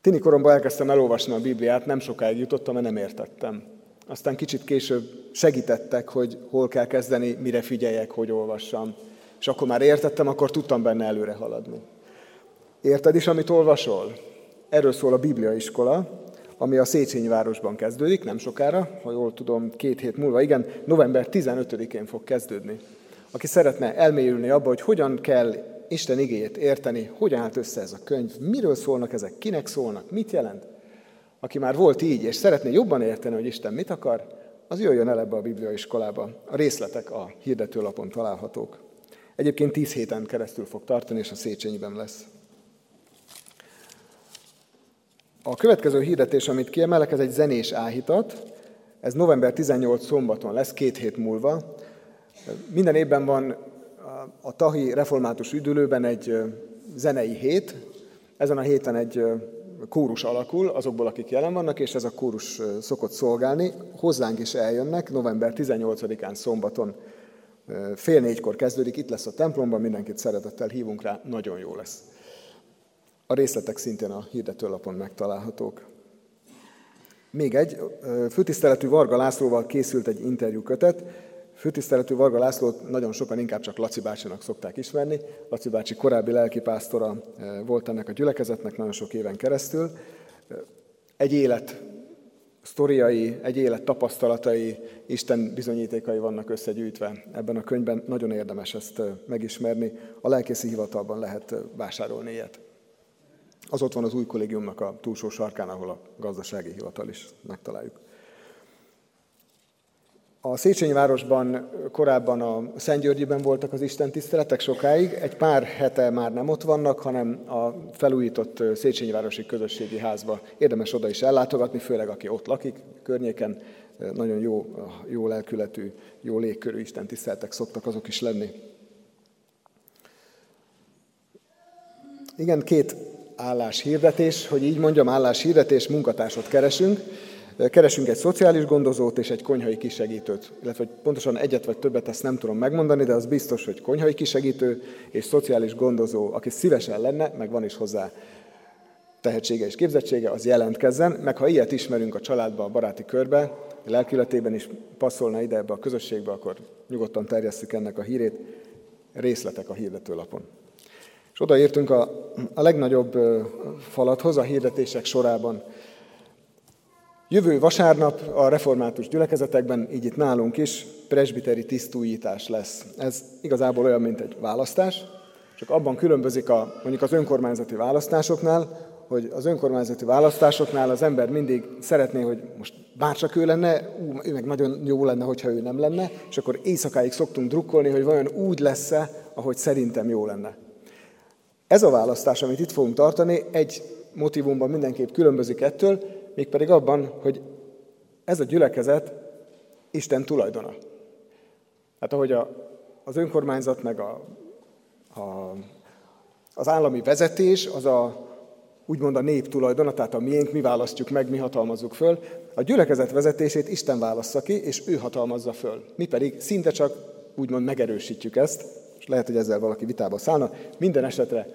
Tini koromban elkezdtem elolvasni a Bibliát, nem sokáig jutottam, mert nem értettem. Aztán kicsit később segítettek, hogy hol kell kezdeni, mire figyeljek, hogy olvassam. És akkor már értettem, akkor tudtam benne előre haladni. Érted is, amit olvasol? Erről szól a Biblia iskola, ami a Széchenyi városban kezdődik, nem sokára, ha jól tudom, két hét múlva, igen, november 15-én fog kezdődni. Aki szeretne elmélyülni abba, hogy hogyan kell Isten igéjét érteni, hogyan állt össze ez a könyv, miről szólnak ezek, kinek szólnak, mit jelent. Aki már volt így, és szeretné jobban érteni, hogy Isten mit akar, az jöjjön el ebbe a Biblia iskolába. A részletek a hirdetőlapon találhatók. Egyébként tíz héten keresztül fog tartani, és a Széchenyiben lesz. A következő hirdetés, amit kiemelek, ez egy zenés áhítat. Ez november 18 szombaton lesz, két hét múlva. Minden évben van a Tahi Református Üdülőben egy zenei hét. Ezen a héten egy kórus alakul azokból, akik jelen vannak, és ez a kórus szokott szolgálni. Hozzánk is eljönnek november 18-án szombaton fél négykor kezdődik, itt lesz a templomban, mindenkit szeretettel hívunk rá, nagyon jó lesz. A részletek szintén a hirdetőlapon megtalálhatók. Még egy, főtiszteletű Varga Lászlóval készült egy interjú kötet. Főtiszteletű Varga Lászlót nagyon sokan inkább csak Laci bácsinak szokták ismerni. Laci bácsi korábbi lelkipásztora volt ennek a gyülekezetnek nagyon sok éven keresztül. Egy élet sztoriai, egy élet tapasztalatai, Isten bizonyítékai vannak összegyűjtve ebben a könyvben. Nagyon érdemes ezt megismerni. A lelkészi hivatalban lehet vásárolni ilyet. Az ott van az új kollégiumnak a túlsó sarkán, ahol a gazdasági hivatal is megtaláljuk. A Széchenyi városban korábban a Szentgyörgyiben voltak az Isten tiszteletek sokáig, egy pár hete már nem ott vannak, hanem a felújított Széchenyi városi közösségi házba. Érdemes oda is ellátogatni, főleg aki ott lakik, környéken. Nagyon jó, jó lelkületű, jó légkörű Isten tiszteletek szoktak azok is lenni. Igen, két álláshirdetés, hogy így mondjam, álláshirdetés, munkatársat keresünk. Keresünk egy szociális gondozót és egy konyhai kisegítőt, illetve hogy pontosan egyet vagy többet ezt nem tudom megmondani, de az biztos, hogy konyhai kisegítő és szociális gondozó, aki szívesen lenne, meg van is hozzá tehetsége és képzettsége, az jelentkezzen, meg ha ilyet ismerünk a családba, a baráti körbe, a lelkületében is passzolna ide ebbe a közösségbe, akkor nyugodtan terjesszük ennek a hírét, részletek a hirdetőlapon. És odaértünk a, a legnagyobb falathoz a hirdetések sorában. Jövő vasárnap a református gyülekezetekben, így itt nálunk is, presbiteri tisztújítás lesz. Ez igazából olyan, mint egy választás, csak abban különbözik a, mondjuk az önkormányzati választásoknál, hogy az önkormányzati választásoknál az ember mindig szeretné, hogy most bárcsak ő lenne, ú, ő meg nagyon jó lenne, hogyha ő nem lenne, és akkor éjszakáig szoktunk drukkolni, hogy vajon úgy lesz-e, ahogy szerintem jó lenne. Ez a választás, amit itt fogunk tartani, egy motivumban mindenképp különbözik ettől, mégpedig abban, hogy ez a gyülekezet Isten tulajdona. Hát ahogy a, az önkormányzat meg a, a, az állami vezetés, az a, úgymond a nép tulajdona, tehát a miénk, mi választjuk meg, mi hatalmazzuk föl. A gyülekezet vezetését Isten válassza ki, és ő hatalmazza föl. Mi pedig szinte csak úgymond megerősítjük ezt, és lehet, hogy ezzel valaki vitába szállna. Minden esetre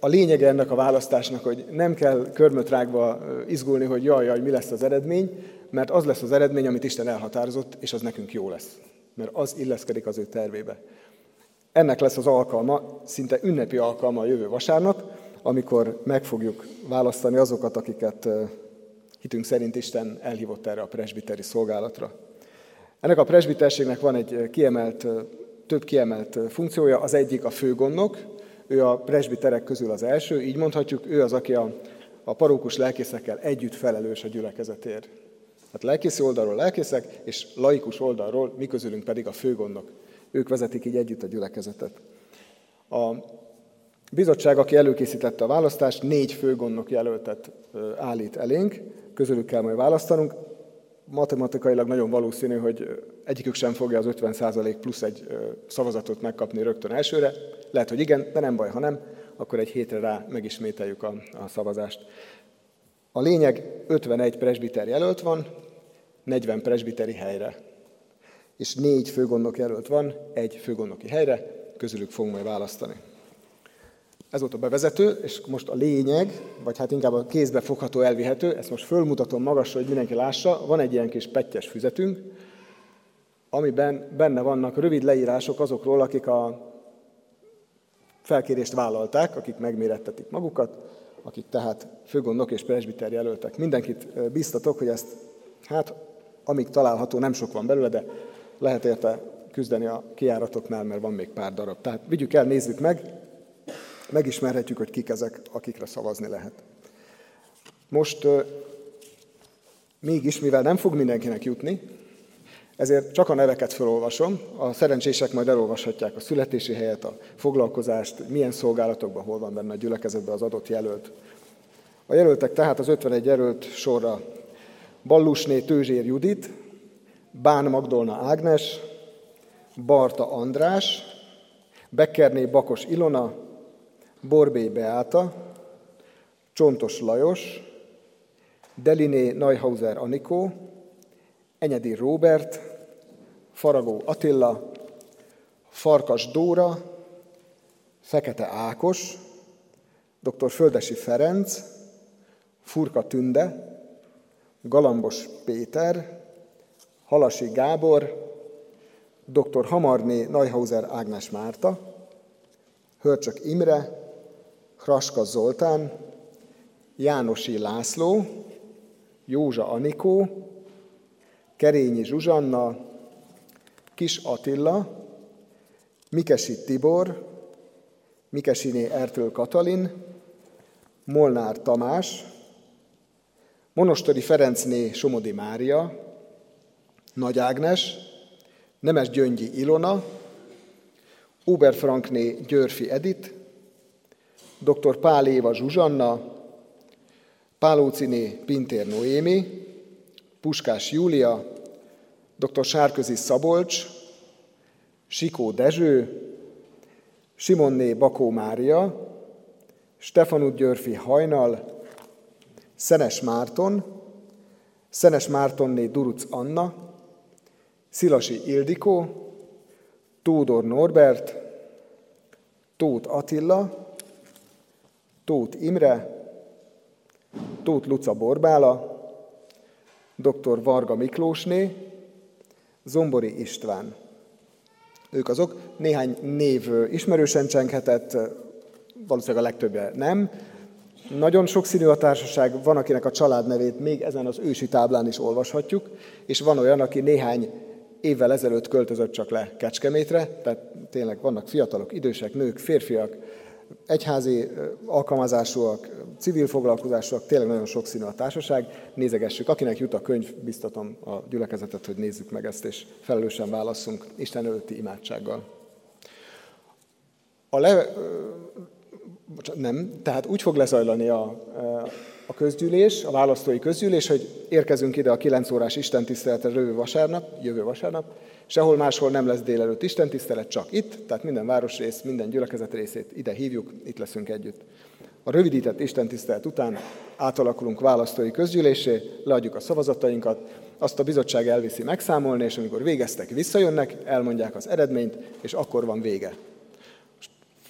a lényege ennek a választásnak, hogy nem kell körmötrágba izgulni, hogy jaj, jaj, mi lesz az eredmény, mert az lesz az eredmény, amit Isten elhatározott, és az nekünk jó lesz. Mert az illeszkedik az ő tervébe. Ennek lesz az alkalma, szinte ünnepi alkalma a jövő vasárnap, amikor meg fogjuk választani azokat, akiket hitünk szerint Isten elhívott erre a presbiteri szolgálatra. Ennek a presbiterségnek van egy kiemelt, több kiemelt funkciója. Az egyik a főgondnok, ő a presbiterek közül az első, így mondhatjuk, ő az, aki a, a parókus lelkészekkel együtt felelős a gyülekezetért. Hát lelkészi oldalról lelkészek, és laikus oldalról mi közülünk pedig a főgondok. Ők vezetik így együtt a gyülekezetet. A bizottság, aki előkészítette a választást, négy főgondnok jelöltet állít elénk, közülük kell majd választanunk matematikailag nagyon valószínű, hogy egyikük sem fogja az 50% plusz egy szavazatot megkapni rögtön elsőre. Lehet, hogy igen, de nem baj, ha nem, akkor egy hétre rá megismételjük a, a szavazást. A lényeg 51 presbiter jelölt van, 40 presbiteri helyre. És négy főgondnok jelölt van, egy főgondnoki helyre, közülük fogunk majd választani. Ez volt a bevezető, és most a lényeg, vagy hát inkább a kézbe fogható, elvihető, ezt most fölmutatom magasra, hogy mindenki lássa, van egy ilyen kis pettyes füzetünk, amiben benne vannak rövid leírások azokról, akik a felkérést vállalták, akik megmérettetik magukat, akik tehát főgondnok és presbiter jelöltek. Mindenkit biztatok, hogy ezt, hát amíg található, nem sok van belőle, de lehet érte küzdeni a kiáratoknál, mert van még pár darab. Tehát vigyük el, nézzük meg, megismerhetjük, hogy kik ezek, akikre szavazni lehet. Most mégis, mivel nem fog mindenkinek jutni, ezért csak a neveket felolvasom, a szerencsések majd elolvashatják a születési helyet, a foglalkozást, milyen szolgálatokban, hol van benne a gyülekezetben az adott jelölt. A jelöltek tehát az 51 jelölt sorra Ballusné Tőzsér Judit, Bán Magdolna Ágnes, Barta András, Bekkerné Bakos Ilona, Borbé Beáta, Csontos Lajos, Deliné Neuhauser Anikó, Enyedi Róbert, Faragó Attila, Farkas Dóra, Fekete Ákos, dr. Földesi Ferenc, Furka Tünde, Galambos Péter, Halasi Gábor, dr. Hamarné Neuhauser Ágnes Márta, Hörcsök Imre, Kraska Zoltán, Jánosi László, Józsa Anikó, Kerényi Zsuzsanna, Kis Attila, Mikesi Tibor, Mikesiné Ertől Katalin, Molnár Tamás, Monostori Ferencné Somodi Mária, Nagy Ágnes, Nemes Gyöngyi Ilona, Oberfrankné Györfi Edit, dr. Pál Éva Zsuzsanna, Pálóciné Pintér Noémi, Puskás Júlia, dr. Sárközi Szabolcs, Sikó Dezső, Simonné Bakó Mária, Stefanut Györfi Hajnal, Szenes Márton, Szenes Mártonné Duruc Anna, Szilasi Ildikó, Tódor Norbert, Tóth Attila, Tóth Imre, Tóth Luca Borbála, dr. Varga Miklósné, Zombori István. Ők azok, néhány név ismerősen csenghetett, valószínűleg a legtöbbje nem. Nagyon sokszínű a társaság, van, akinek a családnevét még ezen az ősi táblán is olvashatjuk, és van olyan, aki néhány évvel ezelőtt költözött csak le Kecskemétre, tehát tényleg vannak fiatalok, idősek, nők, férfiak, egyházi alkalmazásúak, civil foglalkozásúak, tényleg nagyon sokszínű a társaság. Nézegessük, akinek jut a könyv, biztatom a gyülekezetet, hogy nézzük meg ezt, és felelősen válaszunk Isten előtti imádsággal. A le, nem, tehát úgy fog lezajlani a, a közgyűlés, a választói közgyűlés, hogy érkezünk ide a 9 órás istentiszteletre jövő vasárnap, jövő vasárnap, sehol máshol nem lesz délelőtt istentisztelet, csak itt, tehát minden városrész, minden gyülekezet részét ide hívjuk, itt leszünk együtt. A rövidített istentisztelet után átalakulunk választói közgyűlésé, leadjuk a szavazatainkat, azt a bizottság elviszi megszámolni, és amikor végeztek, visszajönnek, elmondják az eredményt, és akkor van vége.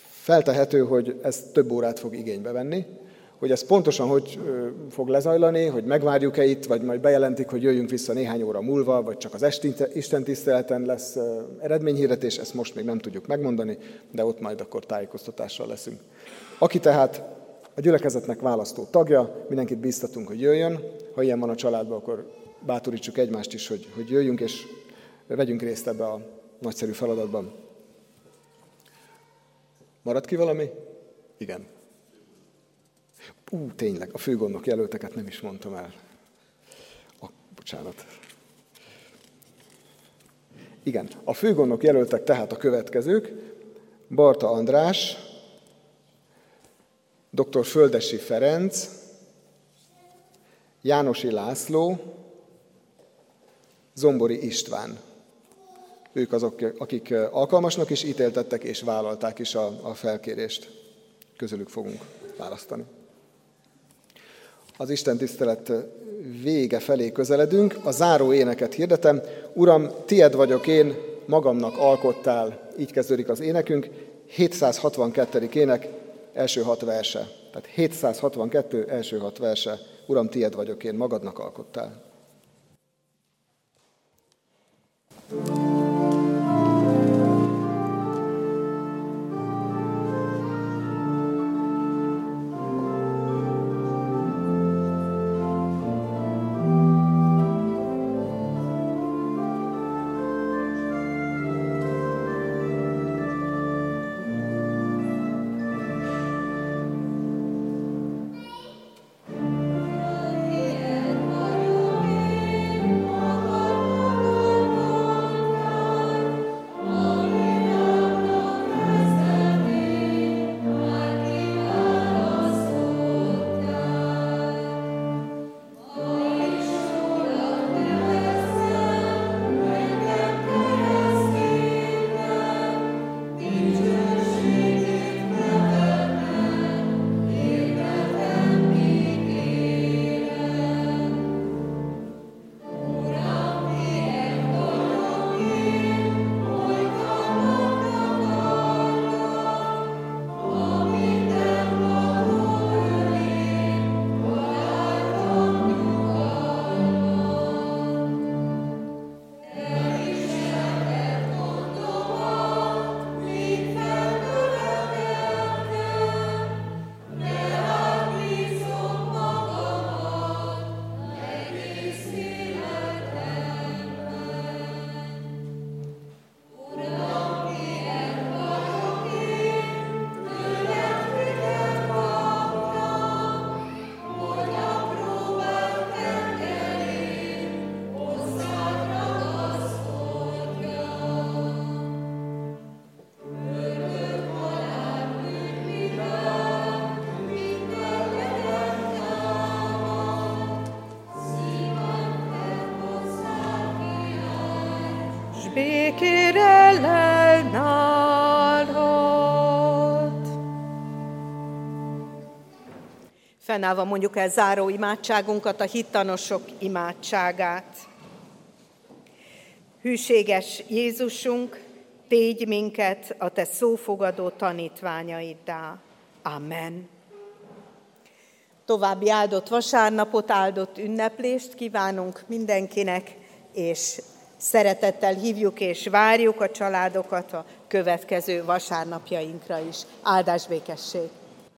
Feltehető, hogy ez több órát fog igénybe venni, hogy ez pontosan hogy fog lezajlani, hogy megvárjuk-e itt, vagy majd bejelentik, hogy jöjjünk vissza néhány óra múlva, vagy csak az esti istentiszteleten lesz eredményhirdetés, ezt most még nem tudjuk megmondani, de ott majd akkor tájékoztatással leszünk. Aki tehát a gyülekezetnek választó tagja, mindenkit bíztatunk, hogy jöjjön. Ha ilyen van a családban, akkor bátorítsuk egymást is, hogy, hogy jöjjünk, és vegyünk részt ebbe a nagyszerű feladatban. Marad ki valami? Igen. Ú, tényleg, a főgondok jelölteket nem is mondtam el. A, bocsánat. Igen, a főgondok jelöltek tehát a következők. Barta András, dr. Földesi Ferenc, Jánosi László, Zombori István. Ők azok, akik alkalmasnak is ítéltettek és vállalták is a, a felkérést. Közülük fogunk választani. Az Isten tisztelet vége felé közeledünk. A záró éneket hirdetem. Uram, tied vagyok én, magamnak alkottál. Így kezdődik az énekünk. 762. ének, első hat verse. Tehát 762 első hat verse. Uram, tied vagyok én, magadnak alkottál. Fennállva mondjuk el záró imádságunkat, a hittanosok imádságát. Hűséges Jézusunk, tégy minket a Te szófogadó tanítványaiddá. Amen. További áldott vasárnapot, áldott ünneplést kívánunk mindenkinek, és szeretettel hívjuk és várjuk a családokat a következő vasárnapjainkra is. Áldás békesség!